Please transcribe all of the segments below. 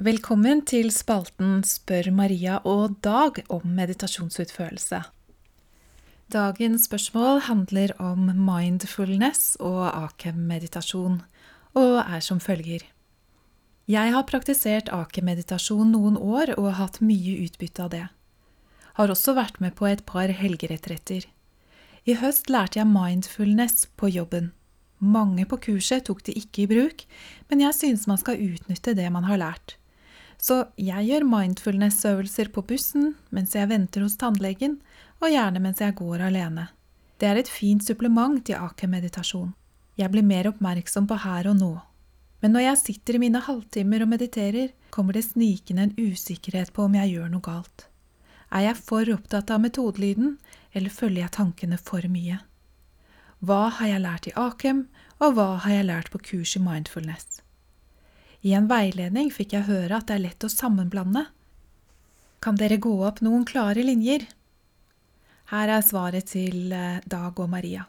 Velkommen til spalten Spør Maria og Dag om meditasjonsutførelse. Dagens spørsmål handler om mindfulness og akem-meditasjon, og er som følger. Jeg har praktisert akem-meditasjon noen år og hatt mye utbytte av det. Har også vært med på et par helgeretretter. I høst lærte jeg mindfulness på jobben. Mange på kurset tok det ikke i bruk, men jeg synes man skal utnytte det man har lært. Så jeg gjør mindfulness-øvelser på bussen, mens jeg venter hos tannlegen, og gjerne mens jeg går alene. Det er et fint supplement til aker-meditasjon. Jeg blir mer oppmerksom på her og nå. Men når jeg sitter i mine halvtimer og mediterer, kommer det snikende en usikkerhet på om jeg gjør noe galt. Er jeg for opptatt av metodelyden, eller følger jeg tankene for mye? Hva har jeg lært i Akem, og hva har jeg lært på kurs i mindfulness? I en veiledning fikk jeg høre at det er lett å sammenblande. Kan dere gå opp noen klare linjer? Her er svaret til eh, Dag og Maria.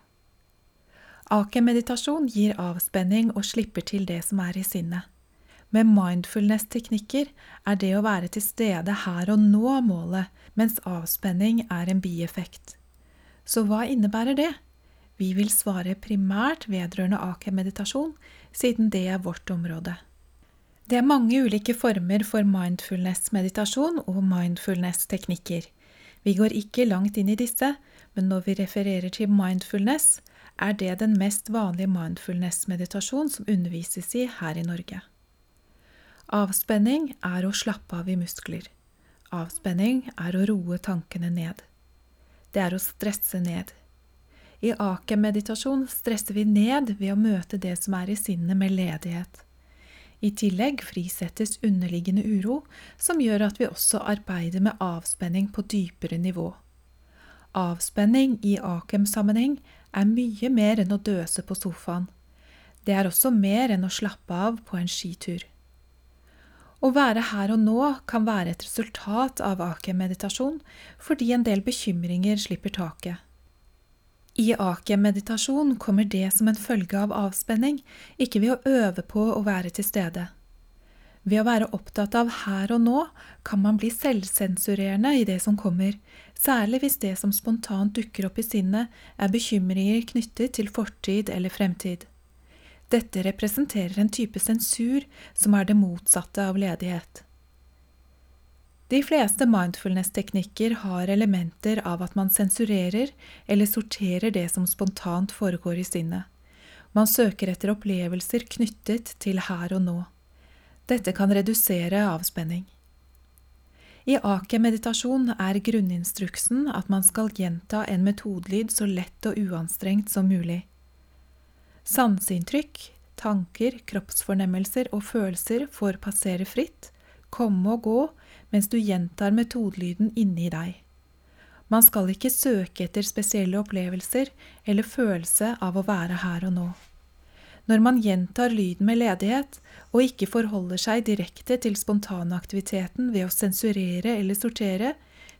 Ake-meditasjon gir avspenning og slipper til det som er i sinnet. Med mindfulness-teknikker er det å være til stede her og nå målet, mens avspenning er en bieffekt. Så hva innebærer det? Vi vil svare primært vedrørende ake-meditasjon, siden det er vårt område. Det er mange ulike former for mindfulness-meditasjon og mindfulness-teknikker. Vi går ikke langt inn i disse, men når vi refererer til mindfulness, er det den mest vanlige mindfulness-meditasjon som undervises i her i Norge. Avspenning er å slappe av i muskler. Avspenning er å roe tankene ned. Det er å stresse ned. I Akem-meditasjon stresser vi ned ved å møte det som er i sinnet med ledighet. I tillegg frisettes underliggende uro, som gjør at vi også arbeider med avspenning på dypere nivå. Avspenning i Akem-sammenheng er mye mer enn å døse på sofaen. Det er også mer enn å slappe av på en skitur. Å være her og nå kan være et resultat av Akem-meditasjon, fordi en del bekymringer slipper taket. I Akem-meditasjon kommer det som en følge av avspenning, ikke ved å øve på å være til stede. Ved å være opptatt av her og nå kan man bli selvsensurerende i det som kommer, særlig hvis det som spontant dukker opp i sinnet, er bekymringer knyttet til fortid eller fremtid. Dette representerer en type sensur som er det motsatte av ledighet. De fleste mindfulness-teknikker har elementer av at man sensurerer eller sorterer det som spontant foregår i sinnet. Man søker etter opplevelser knyttet til her og nå. Dette kan redusere avspenning. I ake-meditasjon er grunninstruksen at man skal gjenta en metodelyd så lett og uanstrengt som mulig. Sanseinntrykk, tanker, kroppsfornemmelser og følelser får passere fritt, komme og gå mens du gjentar metodelyden inni deg. Man skal ikke søke etter spesielle opplevelser eller følelse av å være her og nå. Når man gjentar lyden med ledighet, og ikke forholder seg direkte til spontanaktiviteten ved å sensurere eller sortere,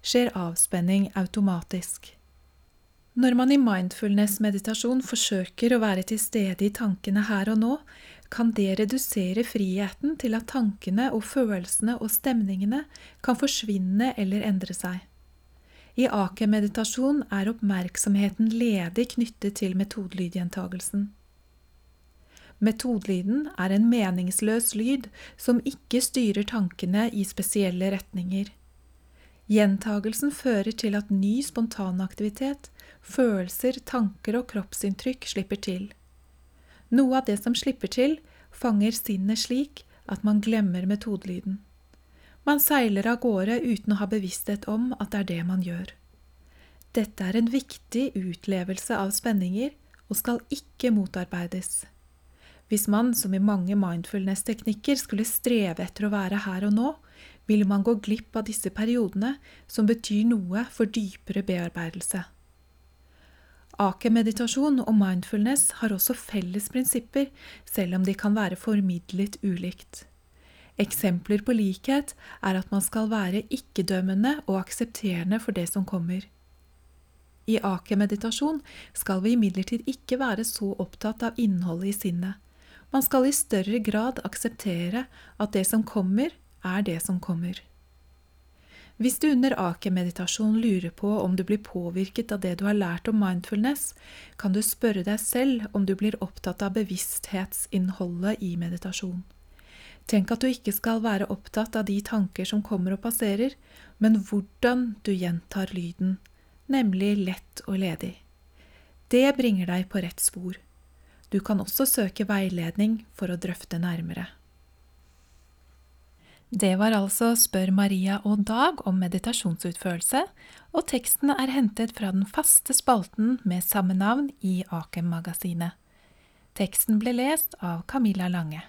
skjer avspenning automatisk. Når man i mindfulness-meditasjon forsøker å være til stede i tankene her og nå, kan det redusere friheten til at tankene og følelsene og stemningene kan forsvinne eller endre seg. I ake-meditasjon er oppmerksomheten ledig knyttet til metodelydgjentagelsen. Metodelyden er en meningsløs lyd som ikke styrer tankene i spesielle retninger. Gjentagelsen fører til at ny spontanaktivitet, følelser, tanker og kroppsinntrykk slipper til. Noe av det som slipper til, fanger sinnet slik at man glemmer metodelyden. Man seiler av gårde uten å ha bevissthet om at det er det man gjør. Dette er en viktig utlevelse av spenninger og skal ikke motarbeides. Hvis man, som i mange mindfulness-teknikker, skulle streve etter å være her og nå, vil man gå glipp av disse periodene som betyr noe for dypere bearbeidelse. Ake-meditasjon og mindfulness har også felles prinsipper, selv om de kan være formidlet ulikt. Eksempler på likhet er at man skal være ikke-dømmende og aksepterende for det som kommer. I ake-meditasjon skal vi imidlertid ikke være så opptatt av innholdet i sinnet. Man skal i større grad akseptere at det som kommer, er det som kommer. Hvis du under ake-meditasjon lurer på om du blir påvirket av det du har lært om mindfulness, kan du spørre deg selv om du blir opptatt av bevissthetsinnholdet i meditasjon. Tenk at du ikke skal være opptatt av de tanker som kommer og passerer, men hvordan du gjentar lyden, nemlig lett og ledig. Det bringer deg på rett spor. Du kan også søke veiledning for å drøfte nærmere. Det var altså Spør Maria og Dag om meditasjonsutførelse, og teksten er hentet fra den faste spalten med samme navn i Akem-magasinet. Teksten ble lest av Camilla Lange.